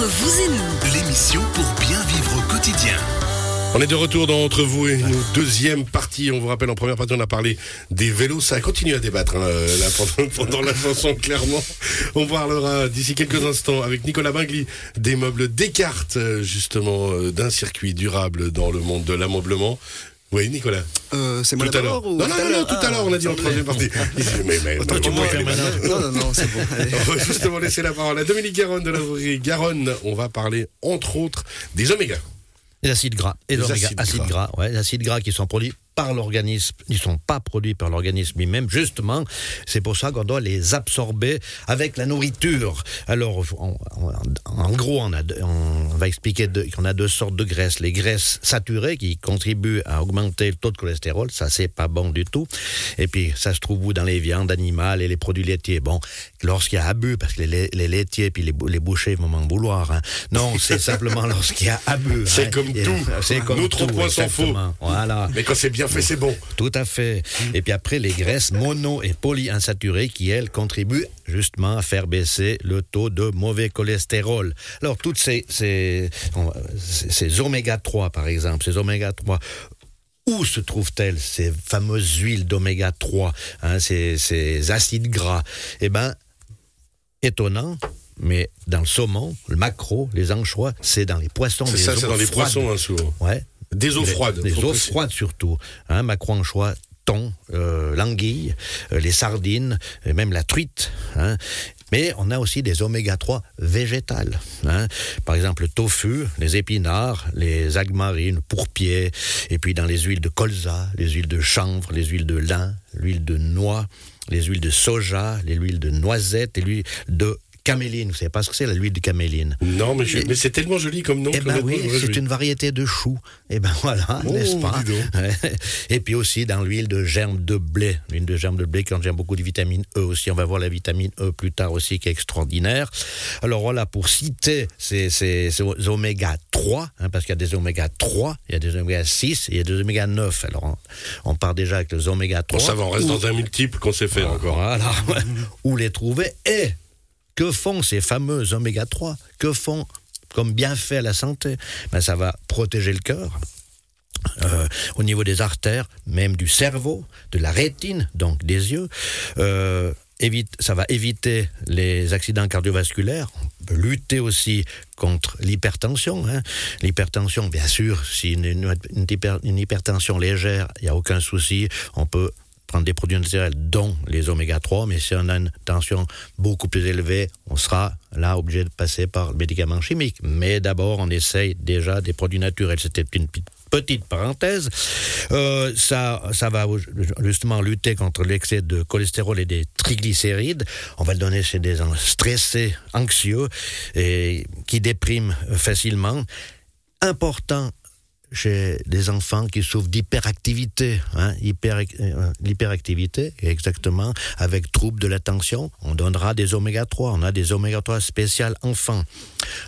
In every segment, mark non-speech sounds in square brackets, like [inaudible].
Vous et nous, L'émission pour bien vivre au quotidien. On est de retour dans Entre vous et nous, deuxième partie. On vous rappelle, en première partie, on a parlé des vélos. Ça continue à débattre hein, là, pendant, [laughs] pendant la chanson, clairement. On parlera d'ici quelques instants avec Nicolas Bingli des meubles Descartes, euh, justement, euh, d'un circuit durable dans le monde de l'ameublement. Oui, Nicolas. Euh, c'est moi Tout à l'heure. Non, non, non, tout à l'heure, on a dit en troisième partie. Mais, mais, Autant tu Non, non, non, c'est bon. [laughs] On va justement laisser la parole à Dominique Garonne de la Voirie Garonne. On va parler, entre autres, des omégas. Les acides gras et Les oméga acides acides gras. gras. ouais, les acides gras qui sont produits par l'organisme, ils sont pas produits par l'organisme lui-même. Justement, c'est pour ça qu'on doit les absorber avec la nourriture. Alors, en, gros, on, a, deux- on va expliquer qu'on a deux sortes de graisses. Les graisses saturées qui contribuent à augmenter le taux de cholestérol, ça c'est pas bon du tout. Et puis, ça se trouve où? Dans les viandes animales et les produits laitiers. Bon, lorsqu'il y a abus, parce que les, les laitiers puis les, bou- les bouchers vont m'en vouloir. hein. Non, c'est [laughs] simplement lorsqu'il y a abus. C'est hein. comme Et- tout. C'est comme Notre tout, point s'en exactement. Voilà. Mais quand c'est bien c'est bon. Tout à fait. Et puis après, les graisses mono et polyinsaturées qui, elles, contribuent justement à faire baisser le taux de mauvais cholestérol. Alors, toutes ces, ces, ces- ces oméga 3, par exemple, ces oméga 3, où se trouvent-elles, ces fameuses huiles d'oméga 3, hein, ces, ces acides gras? Eh bien, étonnant, mais dans le saumon, le maquereau, les anchois, c'est dans les poissons. C'est ça, c'est dans les poissons, hein, souvent. Ouais. Des eaux froides. Des eaux préciser. froides surtout. Hein, macro anchois, thon, euh, l'anguille, euh, les sardines, et même la truite. hein. Mais on a aussi des oméga 3 végétales. hein. Par exemple, le tofu, les épinards, les algues marines, pourpiers, et puis dans les huiles de colza, les huiles de chanvre, les huiles de lin, l'huile de noix, les huiles de soja, les huiles de noisette et l'huile de caméline. Vous savez pas ce que c'est, l'huile de caméline Non, mais, je- Et- mais c'est tellement joli comme nom. eh ben oui, c'est une variété de choux. Eh ben voilà, Oh, n'est-ce pas. Et puis aussi dans l'huile de germe de blé. L'huile de germe de blé qui contient beaucoup de vitamine E aussi. On va voir la vitamine E plus tard aussi qui est extraordinaire. Alors voilà, pour citer ces, ces- ces oméga 3, hein, parce qu'il y a des oméga 3, il y a des oméga 6 et il y a des oméga 9. Alors on, on part déjà avec les oméga 3. Bon, ça va, on reste Où- dans un multiple qu'on sait faire encore. voilà. [laughs] Où les trouver et que font ces fameux oméga 3 Que font comme bienfait à la santé? Ben, Ça va protéger le cœur. euh, au niveau des artères, même du cerveau, de la rétine, donc des yeux. Euh, ça va éviter les accidents cardiovasculaires. Lutter aussi contre l'hypertension. hein. L'hypertension, bien sûr, si une, une- une hypertension légère, il n'y a aucun souci. On peut prendre des produits naturels, dont les oméga 3, mais si on a une tension beaucoup plus élevée, on sera là obligé de passer par le médicament chimique. Mais d'abord, on essaye déjà des produits naturels. C'était une petite parenthèse. Euh, ça, ça va justement lutter contre l'excès de cholestérol et des triglycérides. On va le donner chez des gens stressés, anxieux et qui dépriment facilement. Important chez des enfants qui souffrent d'hyperactivité, hein, hyper, euh, l'hyperactivité, exactement, avec troubles de l'attention, on donnera des oméga 3, on a des oméga 3 spéciales enfants.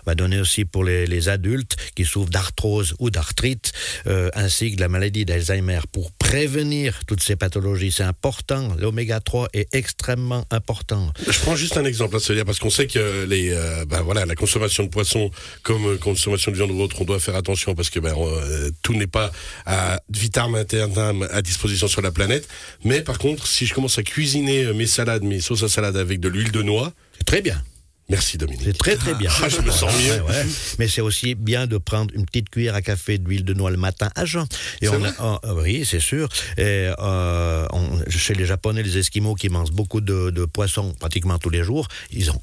On va donner aussi pour les, adultes qui souffrent d'arthrose ou d'arthrite, euh, ainsi que de la maladie d'Alzheimer. Pour prévenir toutes ces pathologies, c'est important, l'oméga 3 est extrêmement important. Je prends juste un exemple, hein, c'est-à-dire parce qu'on sait que les, ben voilà, la consommation de poisson comme consommation de viande ou autre, on doit faire attention parce que ben, euh, tout n'est pas à vitam aeternam à disposition sur la planète. Mais par contre, si je commence à cuisiner euh, mes salades, mes sauces à salade avec de l'huile de noix, C'est très bien. merci Dominique. C'est très très bien. Ah, je me sens mieux. Ouais, ouais. Mais c'est aussi bien de prendre une petite cuillère à café d'huile de noix le matin à jeun. Et C'est on vrai a, on- oui, c'est sûr. Et euh, on- chez les Japonais, les Esquimaux qui mangent beaucoup de, de poissons pratiquement tous les jours, ils ont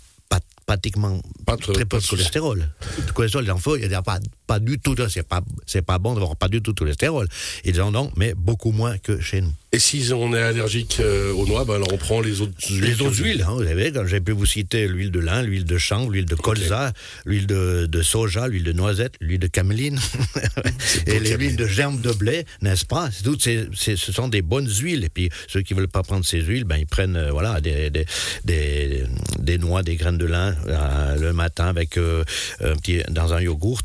pratiquement Pas très peu de cholestérol. Le cholestérol, il en faut, il n'y a pas, pas du tout. C'est pas, c'est pas bon d'avoir pas du tout de cholestérol. Ils en ont, mais beaucoup moins que chez nous. Et si on est allergique euh, aux noix, ben alors on prend les autres huiles. Les autres huiles, hein, vous savez, quand j'ai pu vous citer l'huile de lin, l'huile de chanvre, l'huile de colza, l'huile de, de soja, l'huile de noisette, l'huile de caméline, [laughs] et les huiles de germe de blé, n'est-ce pas? Toutes ces, ces- ce sont des bonnes huiles. Et puis ceux qui veulent pas prendre ces huiles, ben ils prennent euh, voilà des, des, des, des noix, des graines de lin euh, le matin avec euh, un petit dans un yogourt,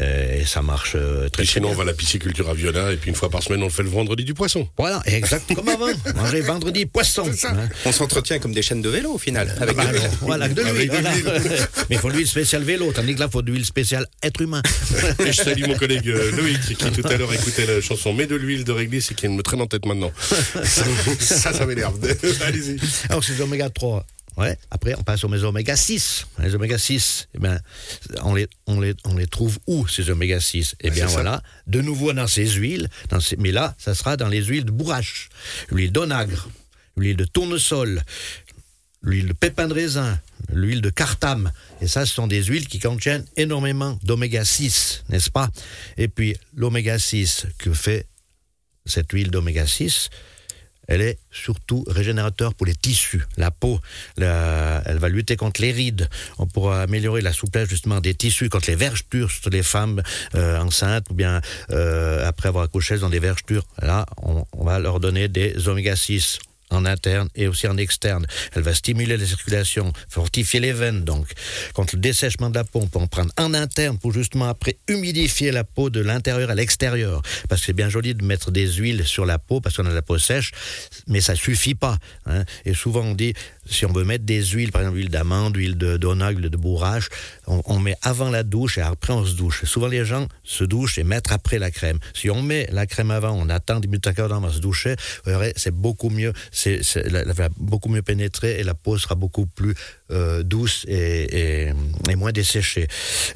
euh, et ça marche euh, très, Et très sinon, on va à la pisciculture à Viola, et puis une fois par semaine, on le fait le vendredi du poisson. Voilà, exact comme avant. [laughs] Manger vendredi poisson. hein. On s'entretient comme des chaînes de vélo au final. Avec Bah, de l'huile. voilà, de l'huile. Avec de voilà. l'huile. [laughs] Mais il faut de l'huile spéciale vélo, tandis que là, il faut de l'huile spéciale être humain. [laughs] Et je salue mon collègue euh, Loïc qui tout à l'heure écoutait la chanson Mets de l'huile de réglisse et qui me traîne en tête maintenant. [laughs] Ça, ça, ça m'énerve. [laughs] Allez-y. Alors, c'est les oméga 3. Ouais. Après, on passe aux oméga 6. Les oméga 6, eh ben, on, les, on, les, on les trouve où, ces oméga 6 Eh bien, c'est ça. voilà, de nouveau dans ces huiles, dans ces- mais là, ça sera dans les huiles de bourrache, l'huile d'onagre, l'huile de tournesol, l'huile de pépin de raisin, l'huile de cartame. Et ça, ce sont des huiles qui contiennent énormément d'oméga 6, n'est-ce pas? Et puis, l'oméga 6, que fait cette huile d'oméga 6 elle est surtout régénérateur pour les tissus, la peau. Elle va lutter contre les rides. On pourra améliorer la souplesse justement des tissus contre les vergetures, surtout les femmes euh, enceintes ou bien euh, après avoir accouché dans des vergetures. Là, on, on va leur donner des oméga 6 en interne et aussi en externe. Elle va stimuler la circulation, fortifier les veines donc. Contre le dessèchement de la peau, on peut en prendre en interne pour justement après humidifier la peau de l'intérieur à l'extérieur. Parce que c'est bien joli de mettre des huiles sur la peau parce qu'on a la peau sèche, mais ça suffit pas. hein. Et souvent on dit, si on veut mettre des huiles, par exemple huile d'amande, huile de d'onagre, huile de bourrache, on, on met avant la douche et après on se douche. Souvent les gens se douchent et mettent après la crème. Si on met la crème avant, on attend 10 minutes, un quart de se doucher, c'est beaucoup mieux, c'est, va beaucoup mieux pénétrer et la peau sera beaucoup plus euh, douce et, moins desséchée.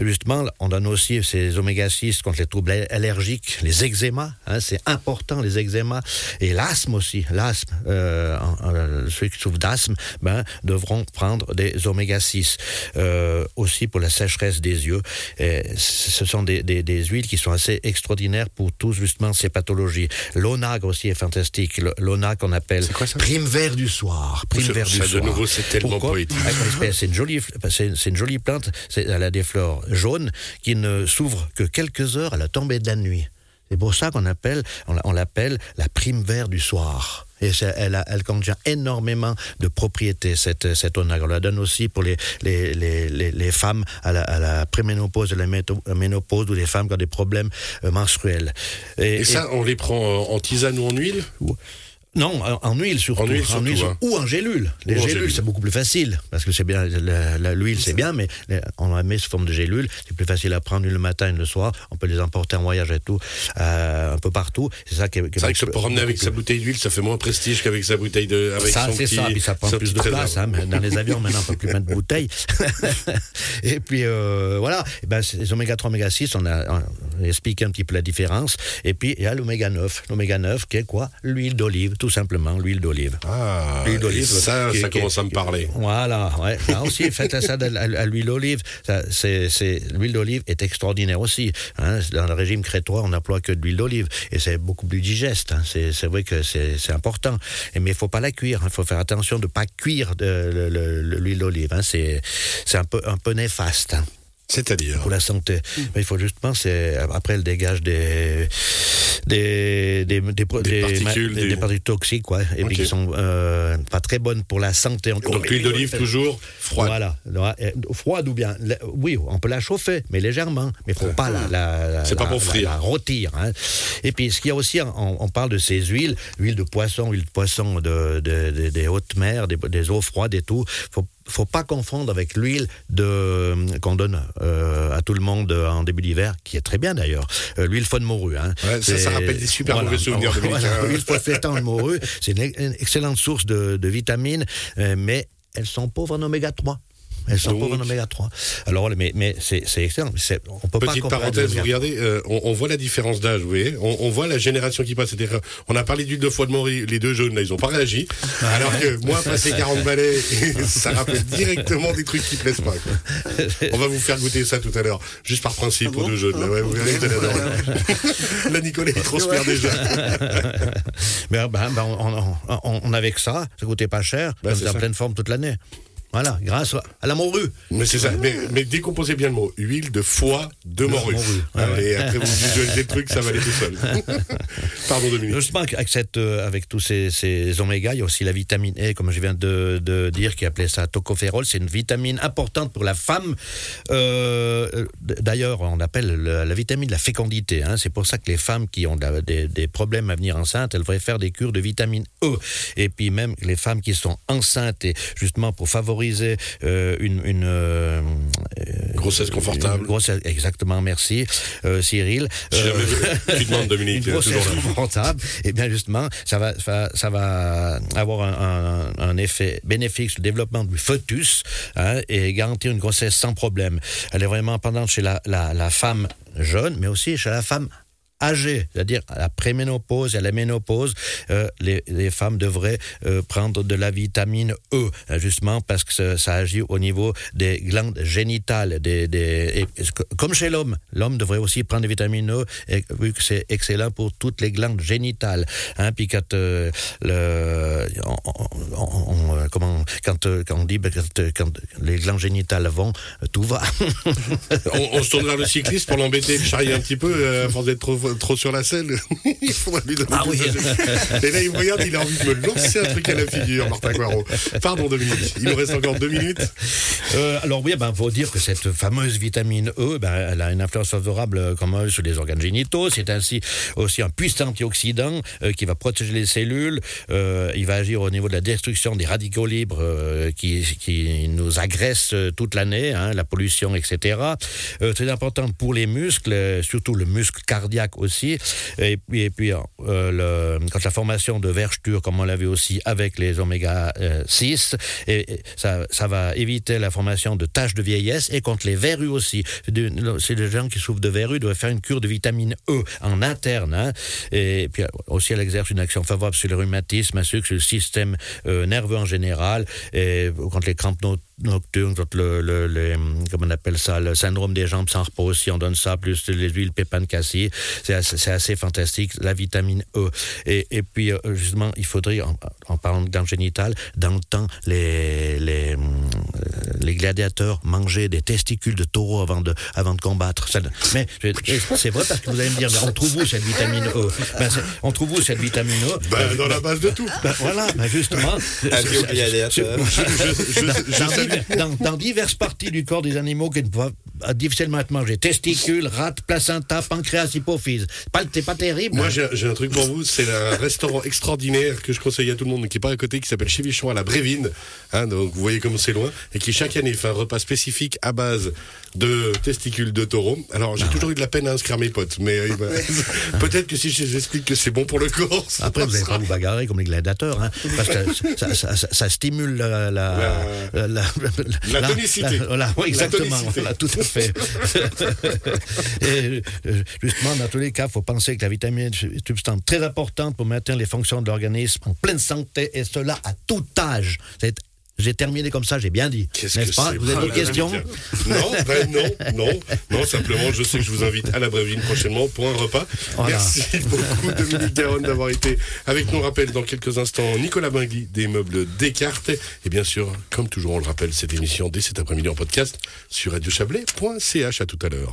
Justement, on donne aussi ces oméga 6 contre les troubles allergiques, les eczémas, hein, c'est important les eczémas, et l'asthme aussi. L'asthme, euh, ceux qui souffrent d'asthme, ben, devront prendre des oméga 6. Euh, aussi pour la sécheresse des yeux. Et ce sont des, des- des huiles qui sont assez extraordinaires pour tous justement ces pathologies. L'onagre aussi est fantastique. L'onagre qu'on appelle quoi, ça prime vert du soir. Prime vert du ça, de soir. nouveau, c'est tellement Pourquoi poétique. Ah, C'est une jolie, c'est une jolie plante. Elle a des fleurs jaunes qui ne s'ouvrent que quelques heures à la tombée de la nuit. C'est pour ça qu'on appelle, on, l'a- on l'appelle la prime vert du soir. Et elle, contient énormément de propriétés, cette, cette onagre. On la donne aussi pour les, les, les, les, les femmes à la, à la préménopause, à la ménopause ou les femmes qui ont des problèmes euh, menstruels. Et ça, on les prend en, en tisane ou en huile? Non, en, en huile surtout. En huile surtout, hein. Ou en gélule. Les Ou gélules, gélule. c'est beaucoup plus facile. Parce que c'est bien, l'huile, c'est bien, mais on la met sous forme de gélule. C'est plus facile à prendre une le matin, une le soir. On peut les emporter en voyage et tout, euh, un peu partout. C'est ça qui est, C'est vrai que se promener avec sa bouteille d'huile, ça fait moins prestige qu'avec sa bouteille de. Avec ça, c'est ça, puis ça prend plus de place. hein, dans les avions, maintenant, on peut plus mettre de bouteilles. [laughs] et puis, euh, voilà. Et ben, c'est- les oméga 3, oméga 6, on a, on a expliqué un petit peu la différence. Et puis, il y a l'oméga 9. L'oméga 9, qui est quoi? L'huile d'olive, tout simplement, l'huile d'olive. Ah, L'huile d'olive, ça, qui- ça qui- commence à me parler. Voilà, ouais. [laughs] Là aussi, faites ça à, l'huile d'olive. L'huile d'olive est extraordinaire aussi. hein. Dans le régime crétois, on n'emploie que de l'huile d'olive et c'est beaucoup plus digeste. hein. C'est, vrai que c'est, important. Et, mais il faut pas la cuire. Il faut faire attention de pas cuire de- le- l'huile d'olive. hein. C'est, un peu, un peu néfaste. hein C'est-à-dire? Pour la santé. Mais il faut justement, c'est après elle dégage des des des, des, Des particules, des, des- des particules toxiques, ouais, et puis qui sont euh, pas très bonnes pour la santé. On- Donc l'huile d'olive toujours froide. Voilà, Ouais, euh, froide ou bien, oui, on peut la chauffer, mais légèrement, mais faut pas la, la, pas la- pour frire. la- la rôtir. hein. Et puis ce qu'il y a aussi, on, on parle de ces huiles, huile de poisson, huile de poisson de, de- de- des hautes mers, des, des eaux froides et tout. Faut faut pas confondre avec l'huile de qu'on donne euh, à tout le monde en début d'hiver, qui est très bien d'ailleurs. Euh, l'huile faude morue. Hein. Ouais, ça, ça rappelle des super mauvais souvenirs de Voilà, hein. l'huile de morue, c'est une, une excellente source de, de vitamines, euh, mais elles sont pauvres en oméga 3. Elles sont Donc- pauvres en oméga 3. Alors, mais, mais c'est c'est excellent. C'est- On peut pas Petite parenthèse, vous regardez, euh, on, on voit la différence d'âge, vous voyez, on, on voit la génération qui passe. C'est-à-dire, on a parlé d'huile de foie de morue, les deux jaunes, là, ils ont pas réagi. Alors que [laughs] moi, passer 40 balais, [laughs] [laughs] ça rappelle directement des trucs qui plaisent pas. quoi. On va vous faire goûter ça tout à l'heure, juste par principe aux deux jaunes. là, ouais, vous verrez, vous allez adorer. La Nicolas, il transpire déjà. Mais ben, ben, on, on, on- on avait que ça, ça coûtait pas cher, Ben, on c'est était en pleine forme toute l'année. Voilà, grâce à la morue. Mais c'est ça. Mais, mais décomposez bien le mot. Huile de foie de morue. ouais. Et après, vous visualisez le truc, ça va aller tout seul. [laughs] Pardon, Dominique. Justement, avec, cette, euh, avec tous ces, ces oméga, il y a aussi la vitamine E, comme je viens de, de dire, qui appelait ça tocopherol. C'est une vitamine importante pour la femme. Euh, D'ailleurs, on appelle le- la vitamine de la fécondité. hein. C'est pour ça que les femmes qui ont de la- des, des problèmes à venir enceintes, elles devraient faire des cures de vitamine E. Et puis même les femmes qui sont enceintes, et justement pour favoriser euh, une... une euh, Grossesse confortable. une grossesse- exactement, merci euh, Cyril. Si jamais tu demandes, Dominique, [laughs] une grossesse confortable, et bien justement, ça va, ça, ça va avoir un, un- un effet bénéfique sur le développement du fœtus hein, et garantir une grossesse sans problème. Elle est vraiment pendante chez la, la, la femme jeune, mais aussi chez la femme âgée, c'est-à-dire à la préménopause et à la ménopause, euh, les, femmes devraient euh, prendre de la vitamine E, hein, justement parce que ça, agit au niveau des glandes génitales. Des, des, comme chez l'homme, l'homme devrait aussi prendre des vitamines E, vu que c'est excellent pour toutes les glandes génitales. Hein, puis quand, euh, le, on, comment, quand, quand on dit ben, quand, les glandes génitales vont, tout va. [laughs] On, se tourne vers le cycliste pour l'embêter, le charrier un petit peu, avant d'être trop, trop sur la selle. [laughs] il faudra lui donner Ah oui. Et là, il me regarde, il a envie de me lancer un truc à la figure, Martin Guaro. Pardon, Dominique. Il nous reste encore deux minutes. Euh, alors oui, ben faut dire que cette fameuse vitamine E, ben, elle a une influence favorable euh, comme euh, sur les organes génitaux. C'est ainsi aussi un puissant antioxydant euh, qui va protéger les cellules. Euh, il va agir au niveau de la destruction des radicaux libres qui, qui nous agressent toute l'année, hein, la pollution, etc. Très important pour les muscles, surtout le muscle cardiaque aussi. Et puis, et euh, quand la formation de vergetures, comme on l'a vu aussi avec les oméga euh, 6, et, ça, ça va éviter la formation de taches de vieillesse et contre les verrues aussi. C'est des gens qui souffrent de verrues doivent faire une cure de vitamine E en interne. hein. Et puis aussi, elle exerce une action favorable sur le rhumatisme, ainsi que sur le système euh, nerveux en général, et contre les crampes nocturnes, le, le, le- comment on appelle ça, le syndrome des jambes sans repos aussi, on donne ça, plus les huiles pépins de cassis. C'est assez, assez fantastique, la vitamine E. Et, et puis, euh, justement, il faudrait, en, parlant de glandes génitales, dans le temps, les, les, les gladiateurs mangeaient des testicules de taureau avant de, avant de combattre. Ça- mais c'est vrai parce que vous allez me dire, mais on trouve où cette vitamine E Ben, On trouve où cette vitamine E Ben, dans la base de tout. Ben, voilà, ben justement. [laughs] Dans, diverses parties du corps des animaux qui ne peuvent euh, difficilement être mangés. Testicules, rate, placenta, pancréas, hypophyse. C'est pas, c'est pas terrible. Moi, hein. j'ai un truc pour vous. C'est un restaurant extraordinaire que je conseille à tout le monde, qui est pas à côté, qui s'appelle Chez Vichon à la Brévine. Hein, donc, vous voyez comme c'est loin. Et qui, chaque année, fait un repas spécifique à base de testicules de taureau. Alors, j'ai toujours eu de la peine à inscrire mes potes. Mais euh, bah, [laughs] peut-être que si je les explique que c'est bon pour le corps. Après, vous n'allez pas vous bagarrer comme les gladiateurs, hein, [laughs] parce que ça, ça- ça- ça stimule la, la, la, la- La tonicité. voilà, exactement, tonicité. voilà, tout à fait. [laughs] Et euh, justement, dans tous les cas, il faut penser que la vitamine est une substance très importante pour maintenir les fonctions de l'organisme en pleine santé, et cela à tout âge. C'est- J'ai terminé comme ça, j'ai bien dit. Qu'est-ce N'est-ce pas Vous avez des questions Non, ben non, non, non, simplement, je sais que je vous invite à la Brévine prochainement pour un repas. Voilà. Merci beaucoup, Dominique Garonne, d'avoir été avec nous. On rappelle dans quelques instants Nicolas Bingui des meubles Descartes. Et bien sûr, comme toujours, on le rappelle, cette émission dès cet après-midi en podcast sur radiochablais.ch. À tout à l'heure.